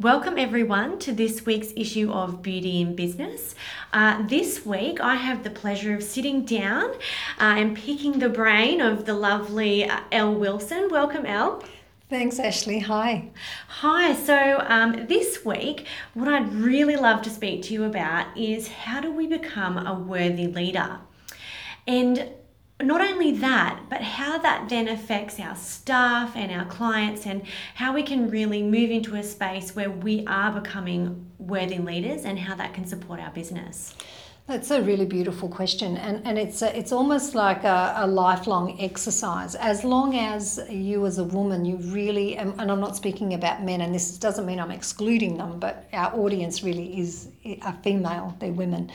Welcome, everyone, to this week's issue of Beauty in Business. Uh, this week, I have the pleasure of sitting down uh, and picking the brain of the lovely uh, Elle Wilson. Welcome, Elle. Thanks, Ashley. Hi. Hi. So, um, this week, what I'd really love to speak to you about is how do we become a worthy leader? And not only that, but how that then affects our staff and our clients, and how we can really move into a space where we are becoming worthy leaders and how that can support our business. That's a really beautiful question, and, and it's a, it's almost like a, a, lifelong exercise. As long as you, as a woman, you really, and, I'm not speaking about men, and this doesn't mean I'm excluding them, but our audience really is a female, they're women.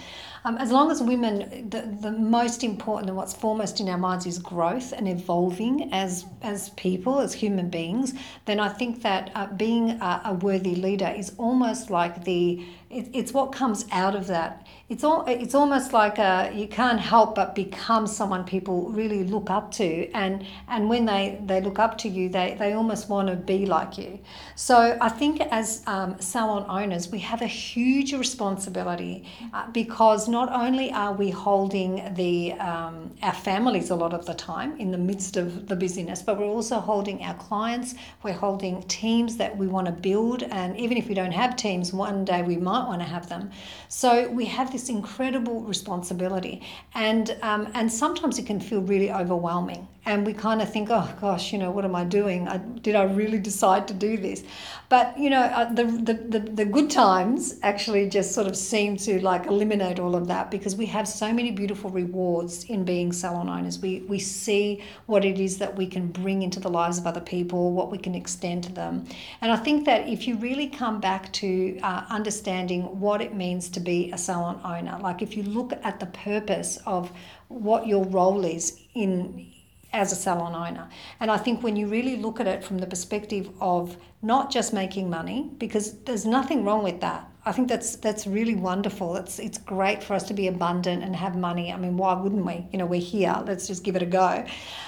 Um, as long as women, the, the most important and what's foremost in our minds is growth and evolving as as people, as human beings, then I think that uh, being a, a worthy leader is almost like the it, it's what comes out of that. It's all it's almost like a, you can't help but become someone people really look up to and and when they they look up to you they they almost want to be like you. So i think as um, salon owners we have a huge responsibility uh, because not only are we holding the um, our families a lot of the time in the midst of the busyness but we're also holding our clients we're holding teams that we want to build and even if we don't have teams one day we might want to have them. So we have this incredible responsibility, and um, and sometimes it can feel really overwhelming and we kind of think, oh gosh, you know, what am I doing? I, did I really decide to do this? But you know, uh, the, the, the the good times actually just sort of seem to like eliminate all of that because we have so many beautiful rewards in being salon owners. We we see what it is that we can bring into the lives of other people, what we can extend to them, and I think that if you really come back to uh, understanding what it means to be a salon owner, like if you look at the purpose of what your role is in as a salon owner. And I think when you really look at it from the perspective of not just making money, because there's nothing wrong with that. I think that's that's really wonderful. It's it's great for us to be abundant and have money. I mean, why wouldn't we? You know, we're here. Let's just give it a go.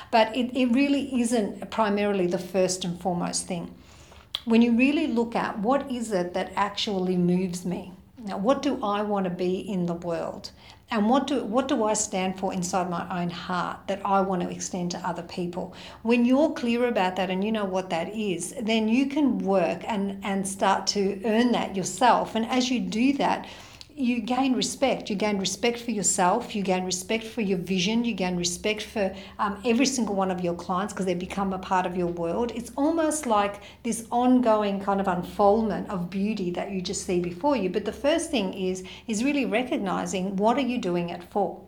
But it, it really isn't primarily the first and foremost thing. When you really look at what is it that actually moves me, now, what do I want to be in the world? And what do, what do I stand for inside my own heart that I want to extend to other people? When you're clear about that and you know what that is, then you can work and, and start to earn that yourself. And as you do that, you gain respect. You gain respect for yourself. You gain respect for your vision. You gain respect for um, every single one of your clients because they become a part of your world. It's almost like this ongoing kind of unfoldment of beauty that you just see before you. But the first thing is is really recognizing what are you doing it for.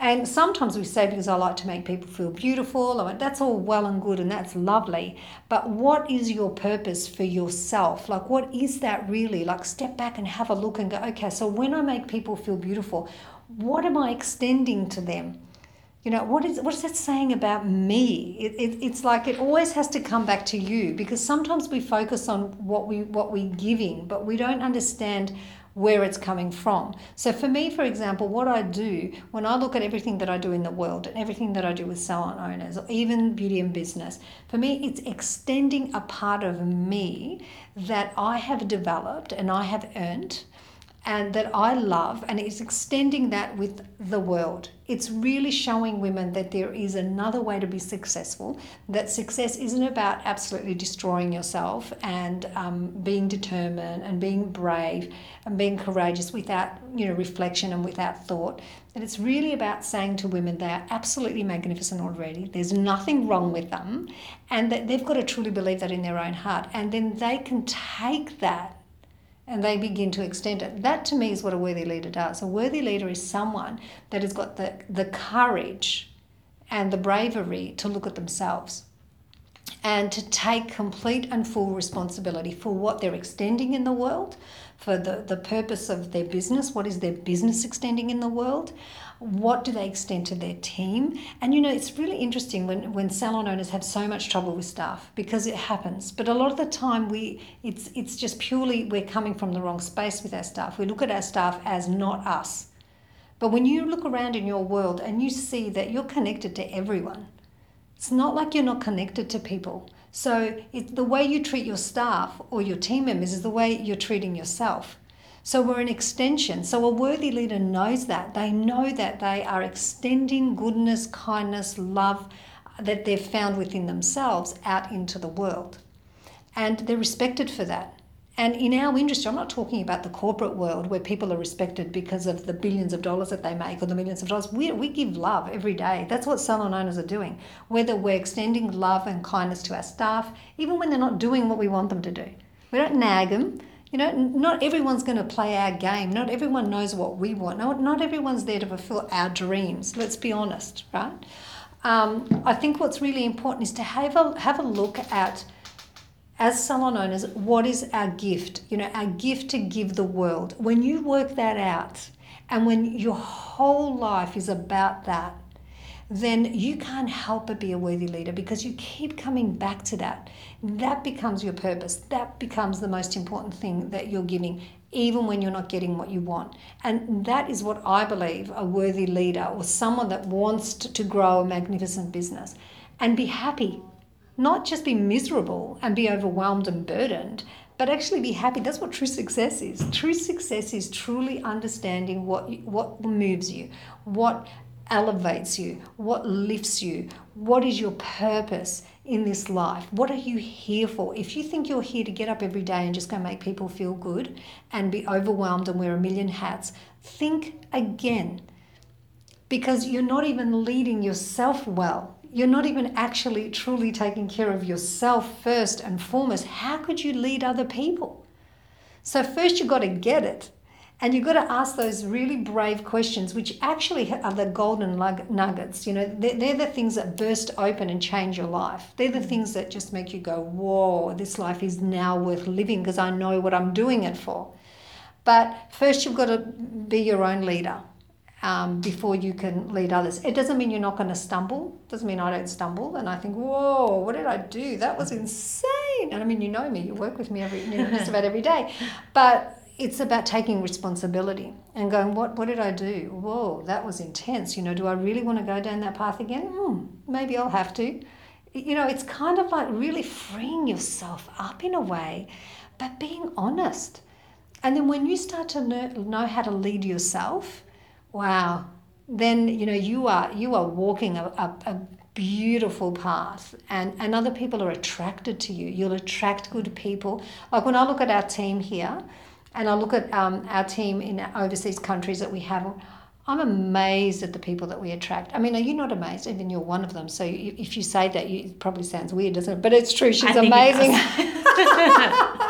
And sometimes we say, because I like to make people feel beautiful, I that's all well and good and that's lovely. But what is your purpose for yourself? Like, what is that really? Like, step back and have a look and go, okay, so when I make people feel beautiful, what am I extending to them? You know, what is, what is that saying about me? It, it, it's like it always has to come back to you because sometimes we focus on what, we, what we're giving, but we don't understand where it's coming from. So, for me, for example, what I do when I look at everything that I do in the world and everything that I do with salon owners or even beauty and business, for me, it's extending a part of me that I have developed and I have earned and that I love, and it's extending that with the world. It's really showing women that there is another way to be successful, that success isn't about absolutely destroying yourself and um, being determined and being brave and being courageous without you know reflection and without thought. That it's really about saying to women they are absolutely magnificent already. There's nothing wrong with them, and that they've got to truly believe that in their own heart. And then they can take that and they begin to extend it. That to me is what a worthy leader does. A worthy leader is someone that has got the, the courage and the bravery to look at themselves and to take complete and full responsibility for what they're extending in the world, for the, the purpose of their business, what is their business extending in the world, what do they extend to their team? And you know it's really interesting when when salon owners have so much trouble with staff because it happens. But a lot of the time we it's it's just purely we're coming from the wrong space with our staff. We look at our staff as not us. But when you look around in your world and you see that you're connected to everyone it's not like you're not connected to people So it, the way you treat your staff or your team members is the way you're treating yourself. So we're an extension. So a worthy leader knows that. They know that they are extending goodness, kindness, love uh, that they've found within themselves out into the world. And they're respected for that. And in our industry, I'm not talking about the corporate world where people are respected because of the billions of dollars that they make or the millions of dollars. We, we give love every day. That's what salon owners are doing. Whether we're extending love and kindness to our staff, even when they're not doing what we want them to do. We don't nag them. You know, not everyone's going to play our game. Not everyone knows what we want. Not, not everyone's there to fulfill our dreams. Let's be honest, right? Um, I think what's really important is to have a, have a look at as salon owners, what is our gift? You know, our gift to give the world. When you work that out, and when your whole life is about that, then you can't help but be a worthy leader because you keep coming back to that. That becomes your purpose. That becomes the most important thing that you're giving, even when you're not getting what you want. And that is what I believe a worthy leader or someone that wants to grow a magnificent business and be happy not just be miserable and be overwhelmed and burdened, but actually be happy. That's what true success is. True success is truly understanding what what moves you, what elevates you, what lifts you, what is your purpose in this life? What are you here for? If you think you're here to get up every day and just go make people feel good and be overwhelmed and wear a million hats, think again because you're not even leading yourself well you're not even actually truly taking care of yourself first and foremost. How could you lead other people? So, first, you've got to get it. And you've got to ask those really brave questions, which actually are the golden nuggets. You know, they're, they're the things that burst open and change your life. They're the things that just make you go, whoa, this life is now worth living because I know what I'm doing it for. But first, you've got to be your own leader um, before you can lead others. It doesn't mean you're not going to stumble. Doesn't mean I don't stumble and I think, whoa, what did I do? That was insane. And I mean, you know me. You work with me every, you know, just about every day. But it's about taking responsibility and going, what, what did I do? Whoa, that was intense. You know, do I really want to go down that path again? Hmm, maybe I'll have to. You know, it's kind of like really freeing yourself up in a way, but being honest. And then when you start to know, know how to lead yourself, Wow. Then you know you are you are walking a, a, a beautiful path and, and other people are attracted to you. You'll attract good people. Like when I look at our team here and I look at um, our team in overseas countries that we have, I'm amazed at the people that we attract. I mean, are you not amazed? Even you're one of them. So if you say that, you, it probably sounds weird, doesn't it? But it's true. She's amazing.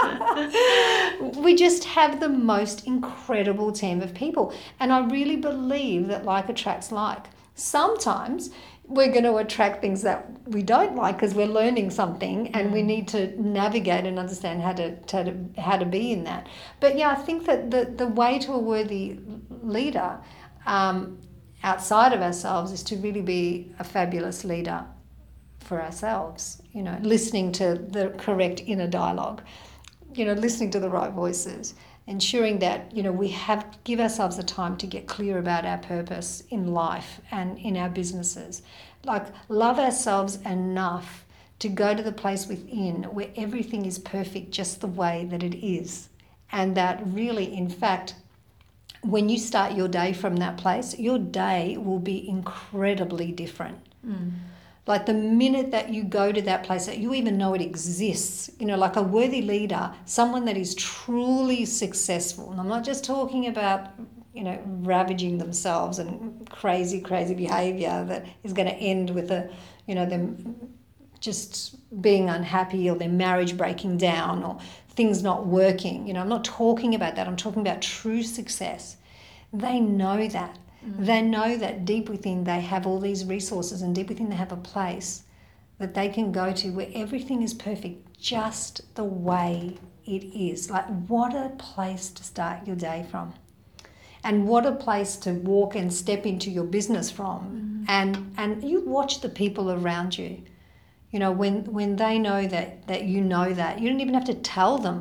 we just have the most incredible team of people. And I really believe that like attracts like. Sometimes we're going to attract things that we don't like because we're learning something and we mm. need to navigate and understand how to, how to how to be in that. But yeah, I think that the, the way to a worthy leader um, outside of ourselves is to really be a fabulous leader for ourselves, you know, listening to the correct inner dialogue, you know, listening to the right voices, ensuring that, you know, we have give ourselves the time to get clear about our purpose in life and in our businesses. Like love ourselves enough to go to the place within where everything is perfect just the way that it is. And that really, in fact, when you start your day from that place, your day will be incredibly different. Mm. Like the minute that you go to that place, that you even know it exists, you know, like a worthy leader, someone that is truly successful. And I'm not just talking about, you know, ravaging themselves and crazy, crazy behavior that is going to end with a, you know, them just being unhappy or their marriage breaking down or things not working. You know, I'm not talking about that. I'm talking about true success. They know that. Mm. They know that deep within they have all these resources and deep within they have a place that they can go to where everything is perfect just the way it is. Like, what a place to start your day from. And what a place to walk and step into your business from. Mm. And, and you watch the people around you you know when when they know that that you know that you don't even have to tell them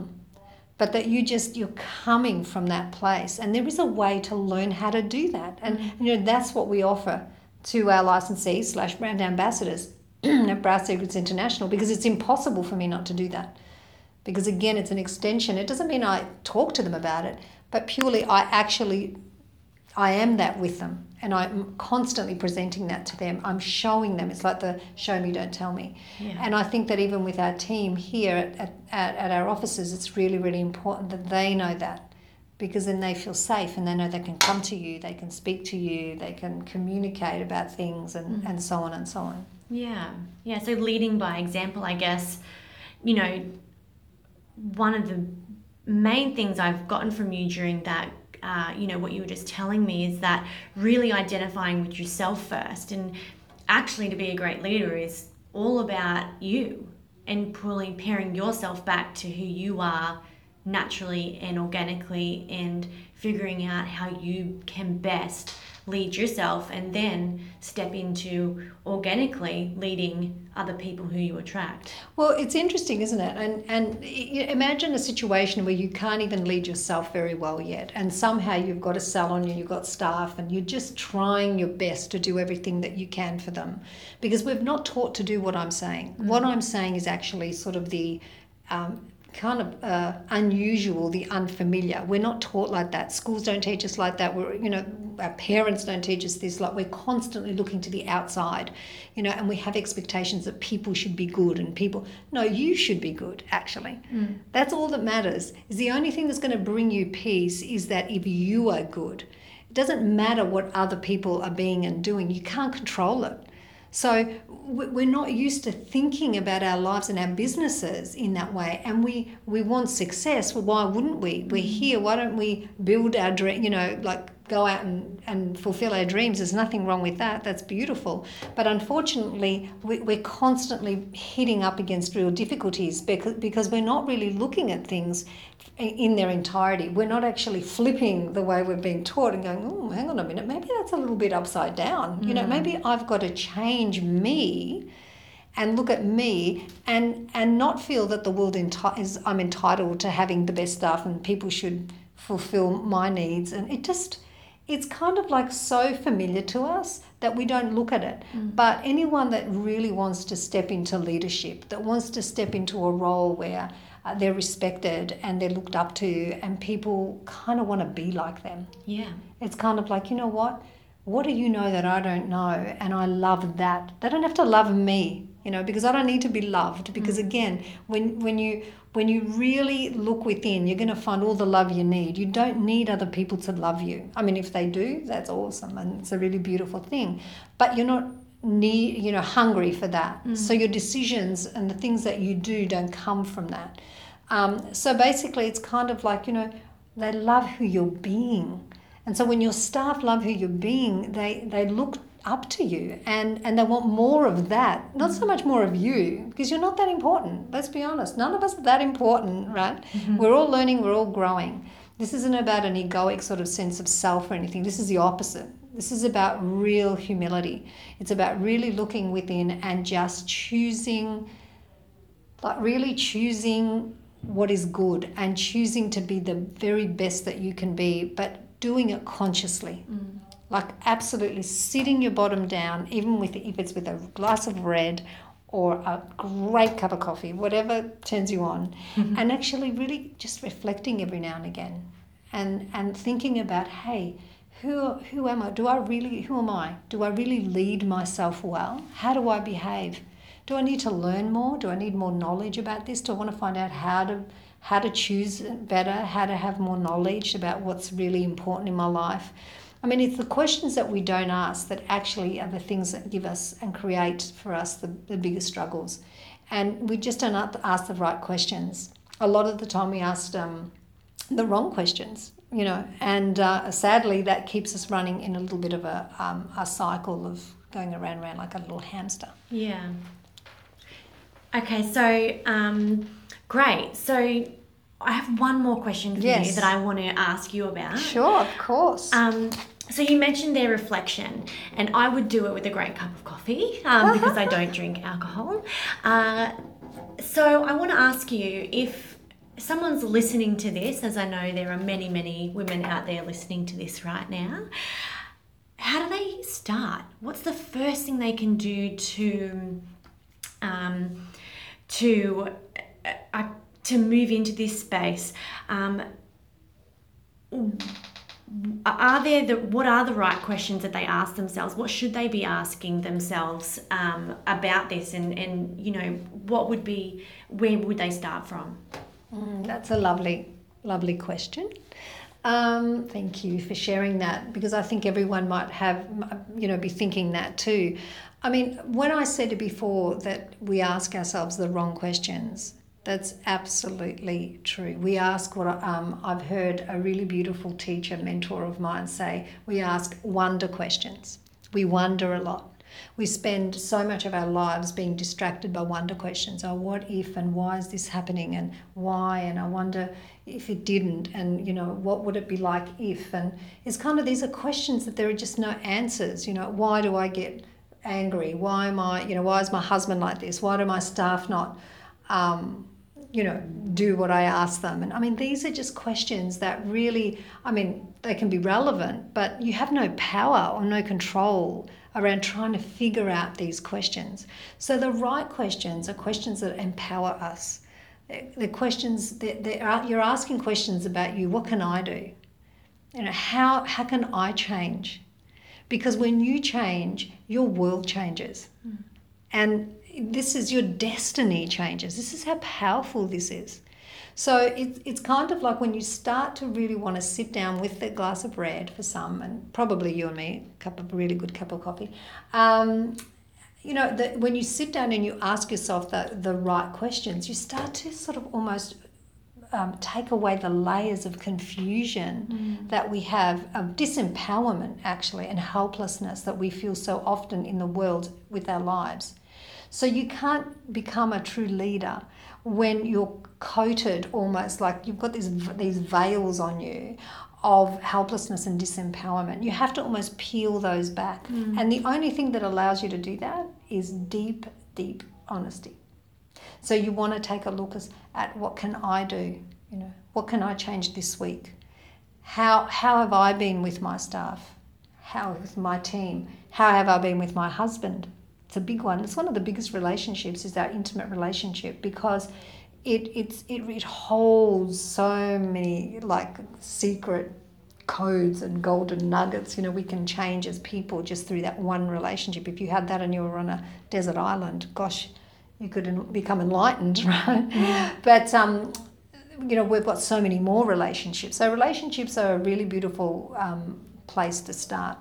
but that you just you're coming from that place and there is a way to learn how to do that and mm-hmm. you know that's what we offer to our licensees slash brand ambassadors at Brow Secrets International because it's impossible for me not to do that. Because again, it's an extension. It doesn't mean I talk to them about it, but purely I actually I am that with them and I'm constantly presenting that to them. I'm showing them. It's like the show me, don't tell me. Yeah. And I think that even with our team here at, at, at our offices, it's really, really important that they know that because then they feel safe and they know they can come to you, they can speak to you, they can communicate about things and, Mm. and so on and so on. Yeah. Yeah. So leading by example, I guess, you know, one of the main things I've gotten from you during that, uh, you know, what you were just telling me is that really identifying with yourself first. And actually, to be a great leader is all about you and pulling, pairing yourself back to who you are naturally and organically and figuring out how you can best lead yourself and then step into organically leading other people who you attract. Well, it's interesting, isn't it? And and imagine a situation where you can't even lead yourself very well yet, and somehow you've got a salon, and you've got staff, and you're just trying your best to do everything that you can for them, because we've not taught to do what I'm saying. What I'm saying is actually sort of the um, kind of uh, unusual, the unfamiliar. We're not taught like that. Schools don't teach us like that. We're, you know, our parents don't teach us this. Like we're constantly looking to the outside, you know, and we have expectations that people should be good and people. No, you should be good. Actually, that's all that matters. Is the only thing that's going to bring you peace is that if you are good. It doesn't matter what other people are being and doing. You can't control it. So we- we're not used to thinking about our lives and our businesses in that way, and we we want success. Well, why wouldn't we? We're mm. here. Why don't we build our dream? You know, like go out and, and fulfill our dreams. There's nothing wrong with that. That's beautiful. But unfortunately, we, we're constantly hitting up against real difficulties because because we're not really looking at things in their entirety. We're not actually flipping the way we're being taught and going, oh, hang on a minute, maybe that's a little bit upside down. You know, mm. maybe I've got to change me and look at me and and not feel that the world enti- is I'm entitled to having the best stuff and people should fulfill my needs and it just it's kind of like so familiar to us that we don't look at it. But anyone that really wants to step into leadership, that wants to step into a role where uh, they're respected and they're looked up to, and people kind of want to be like them. Yeah. It's kind of like, you know what? What do you know that I don't know? And I love that. They don't have to love me, you know, because I don't need to be loved. Because again, when when you when you really look within, you're going to find all the love you need. You don't need other people to love you. I mean, if they do, that's awesome, and it's a really beautiful thing. But you're not need you know hungry for that. So your decisions and the things that you do don't come from that. Um, so basically, it's kind of like you know they love who you're being. And so when your staff love who you're being, they, they look up to you and, and they want more of that. Not so much more of you, because you're not that important. Let's be honest. None of us are that important, right? Mm-hmm. We're all learning, we're all growing. This isn't about an egoic sort of sense of self or anything. This is the opposite. This is about real humility. It's about really looking within and just choosing like really choosing what is good and choosing to be the very best that you can be, but doing it consciously. Mm. Like absolutely sitting your bottom down, even with if it's with a glass of red or a great cup of coffee, whatever turns you on, mm-hmm. and actually really just reflecting every now and again, and and thinking about, hey, who who am I? Do I really who am I? Do I really lead myself well? How do I behave? Do I need to learn more? Do I need more knowledge about this? Do I want to find out how to how to choose better, how to have more knowledge about what's really important in my life? I mean, it's the questions that we don't ask that actually are the things that give us and create for us the, the biggest struggles. And we just don't ask the right questions. A lot of the time, we asked um, the wrong questions, you know, and uh, sadly, that keeps us running in a little bit of a, um, a cycle of going around and around like a little hamster. Yeah. Okay, so um, great. So I have one more question for you that I want to ask you about. Sure, of course. Um, so you mentioned their reflection, and I would do it with a great cup of coffee um, because I don't drink alcohol. Uh, so I want to ask you if someone's listening to this, as I know there are many, many women out there listening to this right now. How do they start? What's the first thing they can do to um, to uh, to move into this space. Um, are there the what are the right questions that they ask themselves? What should they be asking themselves um, about this? And and you know what would be where would they start from? Mm, that's a lovely lovely question. Um, thank you for sharing that because I think everyone might have, you know, be thinking that too. I mean, when I said before that we ask ourselves the wrong questions, that's absolutely true. We ask what um, I've heard a really beautiful teacher, mentor of mine say, we ask wonder questions. We wonder a lot. We spend so much of our lives being distracted by wonder questions. Oh, what if and why is this happening and why? And I wonder if it didn't and, you know, what would it be like if? And it's kind of these are questions that there are just no answers. You know, why do I get angry? Why am I, you know, why is my husband like this? Why do my staff not? Um, you know, do what I ask them. And I mean, these are just questions that really, I mean, they can be relevant, but you have no power or no control around trying to figure out these questions. So the right questions are questions that empower us. The questions that you're asking questions about you. What can I do? You know, how how can I change? Because when you change, your world changes. Mm. And this is your destiny changes. This is how powerful this is. So it's it's kind of like when you start to really want to sit down with a glass of red for some, and probably you and me, a cup of really good cup of coffee. Um, you know, that when you sit down and you ask yourself the, the right questions, you start to sort of almost um, take away the layers of confusion mm. that we have, of disempowerment actually, and helplessness that we feel so often in the world with our lives. So you can't become a true leader when you're coated almost like you've got these these veils on you of helplessness and disempowerment. You have to almost peel those back. Mm. And the only thing that allows you to do that is deep, deep honesty. So you want to take a look at what can I do? You know, what can I change this week? How how have I been with my staff? How with my team? How have I been with my husband? It's a big one. It's one of the biggest relationships is our intimate relationship because it it's it, it holds so many like secret codes and golden nuggets you know we can change as people just through that one relationship if you had that and you were on a desert island gosh you could become enlightened right mm-hmm. but um you know we've got so many more relationships so relationships are a really beautiful um, place to start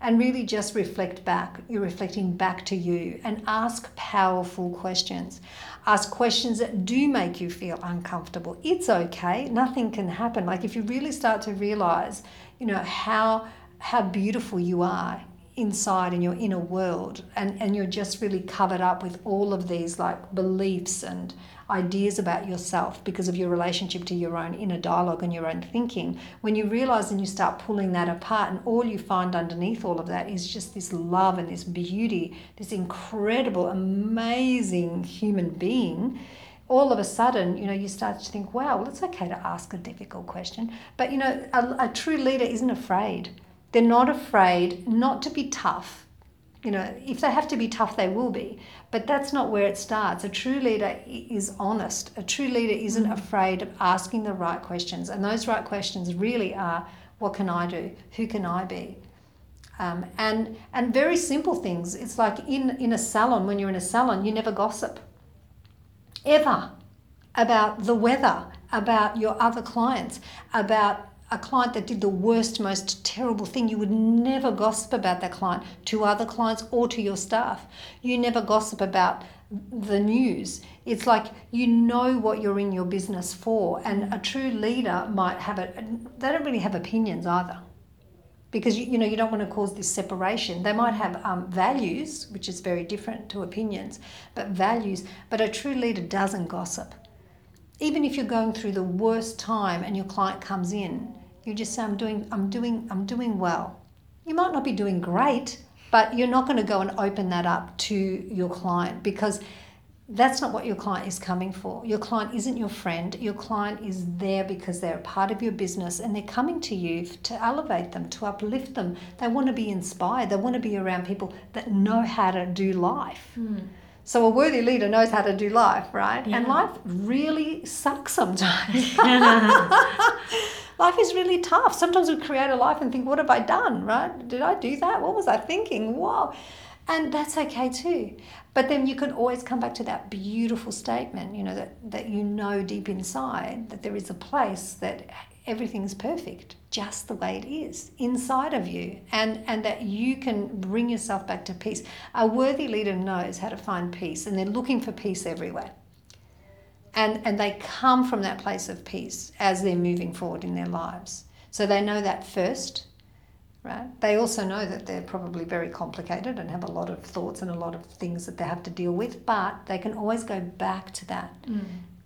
and really just reflect back. You're reflecting back to you and ask powerful questions. Ask questions that do make you feel uncomfortable. It's okay. Nothing can happen. Like if you really start to realize, you know, how how beautiful you are inside in your inner world and, and you're just really covered up with all of these like beliefs and ideas about yourself because of your relationship to your own inner dialogue and your own thinking, when you realize and you start pulling that apart, and all you find underneath all of that is just this love and this beauty, this incredible, amazing human being all of a sudden, you know, you start to think, wow, well, it's okay to ask a difficult question. But, you know, a, a, true leader isn't afraid. They're not afraid not to be tough, you know, if they have to be tough, they will be. But that's not where it starts. A true leader is honest. A true leader isn't mm. afraid of asking the right questions. And those right questions really are what can I do? Who can I be? Um, and, and very simple things. It's like in, in a salon, when you're in a salon, you never gossip. Ever. About the weather, about your other clients, about a client that did the worst, most terrible thing, you would never gossip about that client to other clients or to your staff. You never gossip about the news. It's like you know what you're in your business for, and a true leader might have it. They don't really have opinions either, because you, know you don't want to cause this separation. They might have um, values, which is very different to opinions, but values. But a true leader doesn't gossip even if you're going through the worst time and your client comes in, you just say, I'm doing, I'm doing, I'm doing well. You might not be doing great, but you're not going to go and open that up to your client because that's not what your client is coming for. Your client isn't your friend. Your client is there because they're a part of your business and they're coming to you to elevate them, to uplift them. They want to be inspired. They want to be around people that know how to do life. Mm. So a worthy leader knows how to do life, right? And life really sucks sometimes. life is really tough. Sometimes we create a life and think, what have I done, right? Did I do that? What was I thinking? Wow. And that's okay too. But then you can always come back to that beautiful statement, you know, that, that you know deep inside that there is a place that everything's perfect just the way it is inside of you and and that you can bring yourself back to peace. A worthy leader knows how to find peace and they're looking for peace everywhere. And and they come from that place of peace as they're moving forward in their lives. So they know that first right? They also know that they're probably very complicated and have a lot of thoughts and a lot of things that they have to deal with but they can always go back to that mm.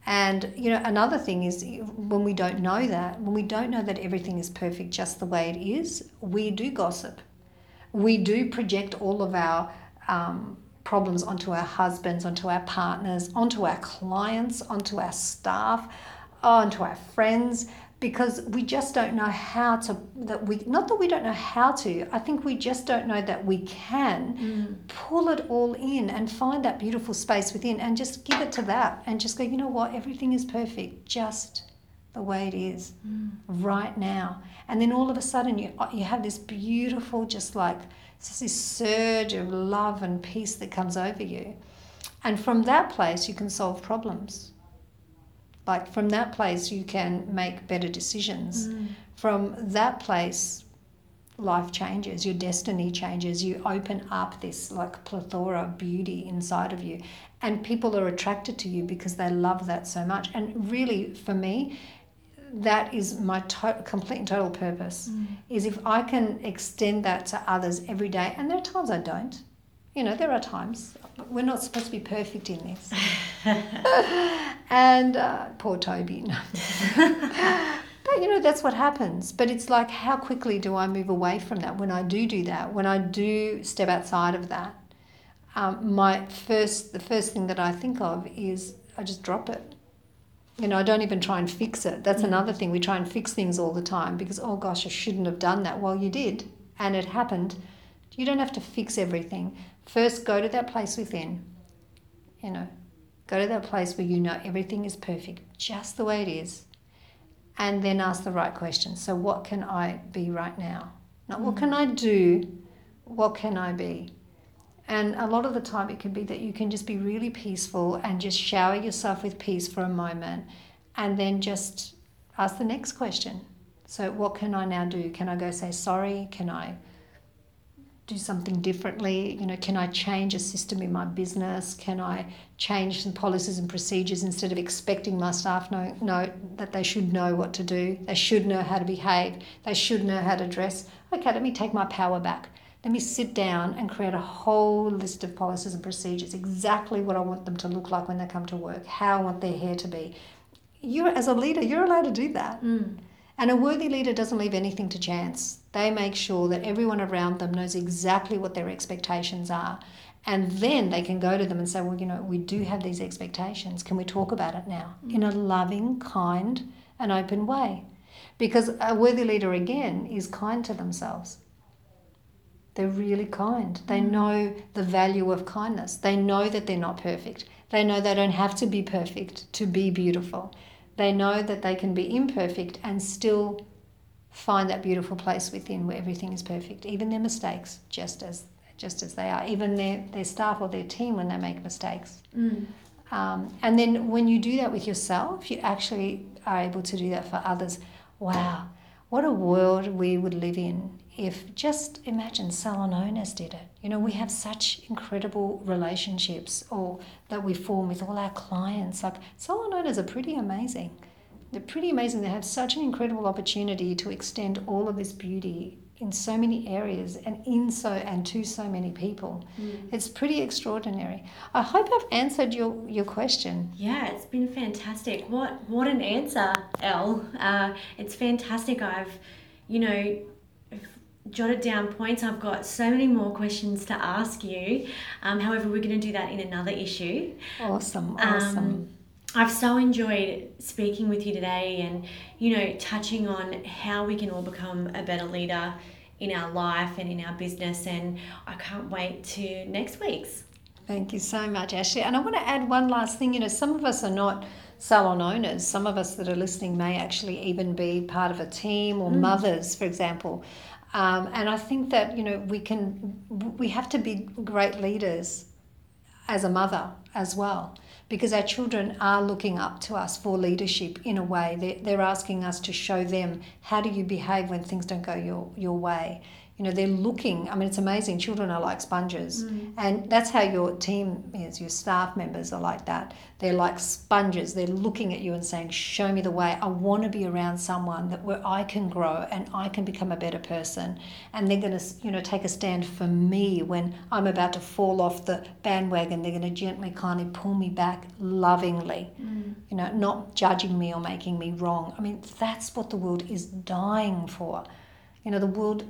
And you know another thing is when we don't know that when we don't know that everything is perfect just the way it is we do gossip. We do project all of our um, problems onto our husbands, onto our partners, onto our clients, onto our staff, onto our friends, because we just don't know how to. That we not that we don't know how to. I think we just don't know that we can mm. pull it all in and find that beautiful space within, and just give it to that, and just go. You know what? Everything is perfect. Just the way it is mm. right now. And then all of a sudden you uh, you have this beautiful just like just this surge of love and peace that comes over you. And from that place you can solve problems. Like from that place you can make better decisions. Mm. From that place life changes, your destiny changes, you open up this like plethora of beauty inside of you. And people are attracted to you because they love that so much. And really, for me, that is my to- complete and total purpose mm. is if I can extend that to others every day. And there are times I don't. You know, there are times. We're not supposed to be perfect in this. and uh, poor Toby. But you know, that's what happens. But it's like, how quickly do I move away from that when I do do that? When I do step outside of that, um, my first, the first thing that I think of is I just drop it. You know, I don't even try and fix it. That's another thing. We try and fix things all the time because, oh gosh, I shouldn't have done that. Well, you did, and it happened. You don't have to fix everything. First, go to that place within. You know, go to that place where you know everything is perfect, just the way it is and then ask the right question. So, what can I be right now? Not what can I do, what can I be? And a lot of the time, it can be that you can just be really peaceful and just shower yourself with peace for a moment and then just ask the next question. So, what can I now do? Can I go say sorry? Can I do something differently? You know, can I change a system in my business? Can I change some policies and procedures instead of expecting my staff know, know that they should know what to do? They should know how to behave. They should know how to dress. Okay, let me take my power back. Let me sit down and create a whole list of policies and procedures, exactly what I want them to look like when they come to work, how I want their hair to be. You, as a leader, you're allowed to do that. Mm. And a worthy leader doesn't leave anything to chance. They make sure that everyone around them knows exactly what their expectations are. And then they can go to them and say, Well, you know, we do have these expectations. Can we talk about it now? Mm. In a loving, kind, and open way. Because a worthy leader, again, is kind to themselves. They're really kind. They mm. know the value of kindness. They know that they're not perfect. They know they don't have to be perfect to be beautiful. They know that they can be imperfect and still find that beautiful place within where everything is perfect, even their mistakes, just as just as they are, even their, their staff or their team when they make mistakes. Um, and then when you do that with yourself, you actually are able to do that for others. Wow, what a world we would live in if just imagine salon owners did it. You know, we have such incredible relationships or that we form with all our clients. Like salon owners are pretty amazing. They're pretty amazing. They have such an incredible opportunity to extend all of this beauty in so many areas and in so and to so many people. It's pretty extraordinary. I hope I've answered your, your question. Yeah, it's been fantastic. What what an answer, Elle. Uh, it's fantastic. I've, you know, jotted down points. I've got so many more questions to ask you. Um, however, we're going to do that in another issue. Awesome, awesome. Um, I've so enjoyed speaking with you today and, you know, touching on how we can all become a better leader in our life and in our business. And I can't wait to next week's. Thank you so much, Ashley. And I want to add one last thing. You know, some of us are not salon owners. Some of us that are listening may actually even be part of a team or mothers, for example. Um, and I think that you know we can we have to be great leaders as a mother as well because our children are looking up to us for leadership in a way. They're, they're asking us to show them how do you behave when things don't go your, your way you know they're looking i mean it's amazing children are like sponges. Mm. and that's how your team is your staff members are like that. They're like sponges. They're looking at you and saying show me the way. I want to be around someone that where i can grow and i can become a better person. And they're going to you know take a stand for me when i'm about to fall off the bandwagon. They're going to gently kind of pull me back lovingly mm. you know not judging me or making me wrong. I mean that's what the world is dying for you know the world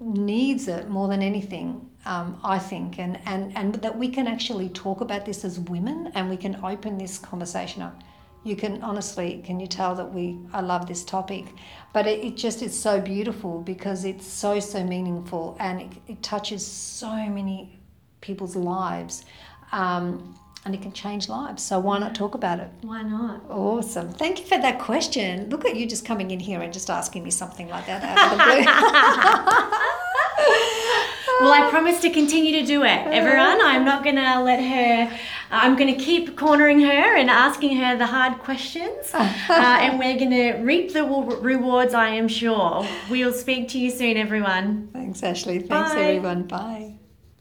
needs it more than anything um, i think. And, and and that we can actually talk about this as women and we can open this conversation up. You can honestly can you tell that we i love this topic? But it, it just is so beautiful because it's so so meaningful and it, it touches so many people's lives. Um, and it can change lives. So why not talk about it? Why not? Awesome. Thank you for that question. Look at you just coming in here and just asking me something like that out of the blue. well, I promise to continue to do it, everyone. I'm not going to let her. I'm going to keep cornering her and asking her the hard questions, uh, and we're going to reap the rewards. I am sure. We'll speak to you soon, everyone. Thanks, Ashley. Thanks, Bye. everyone. Bye.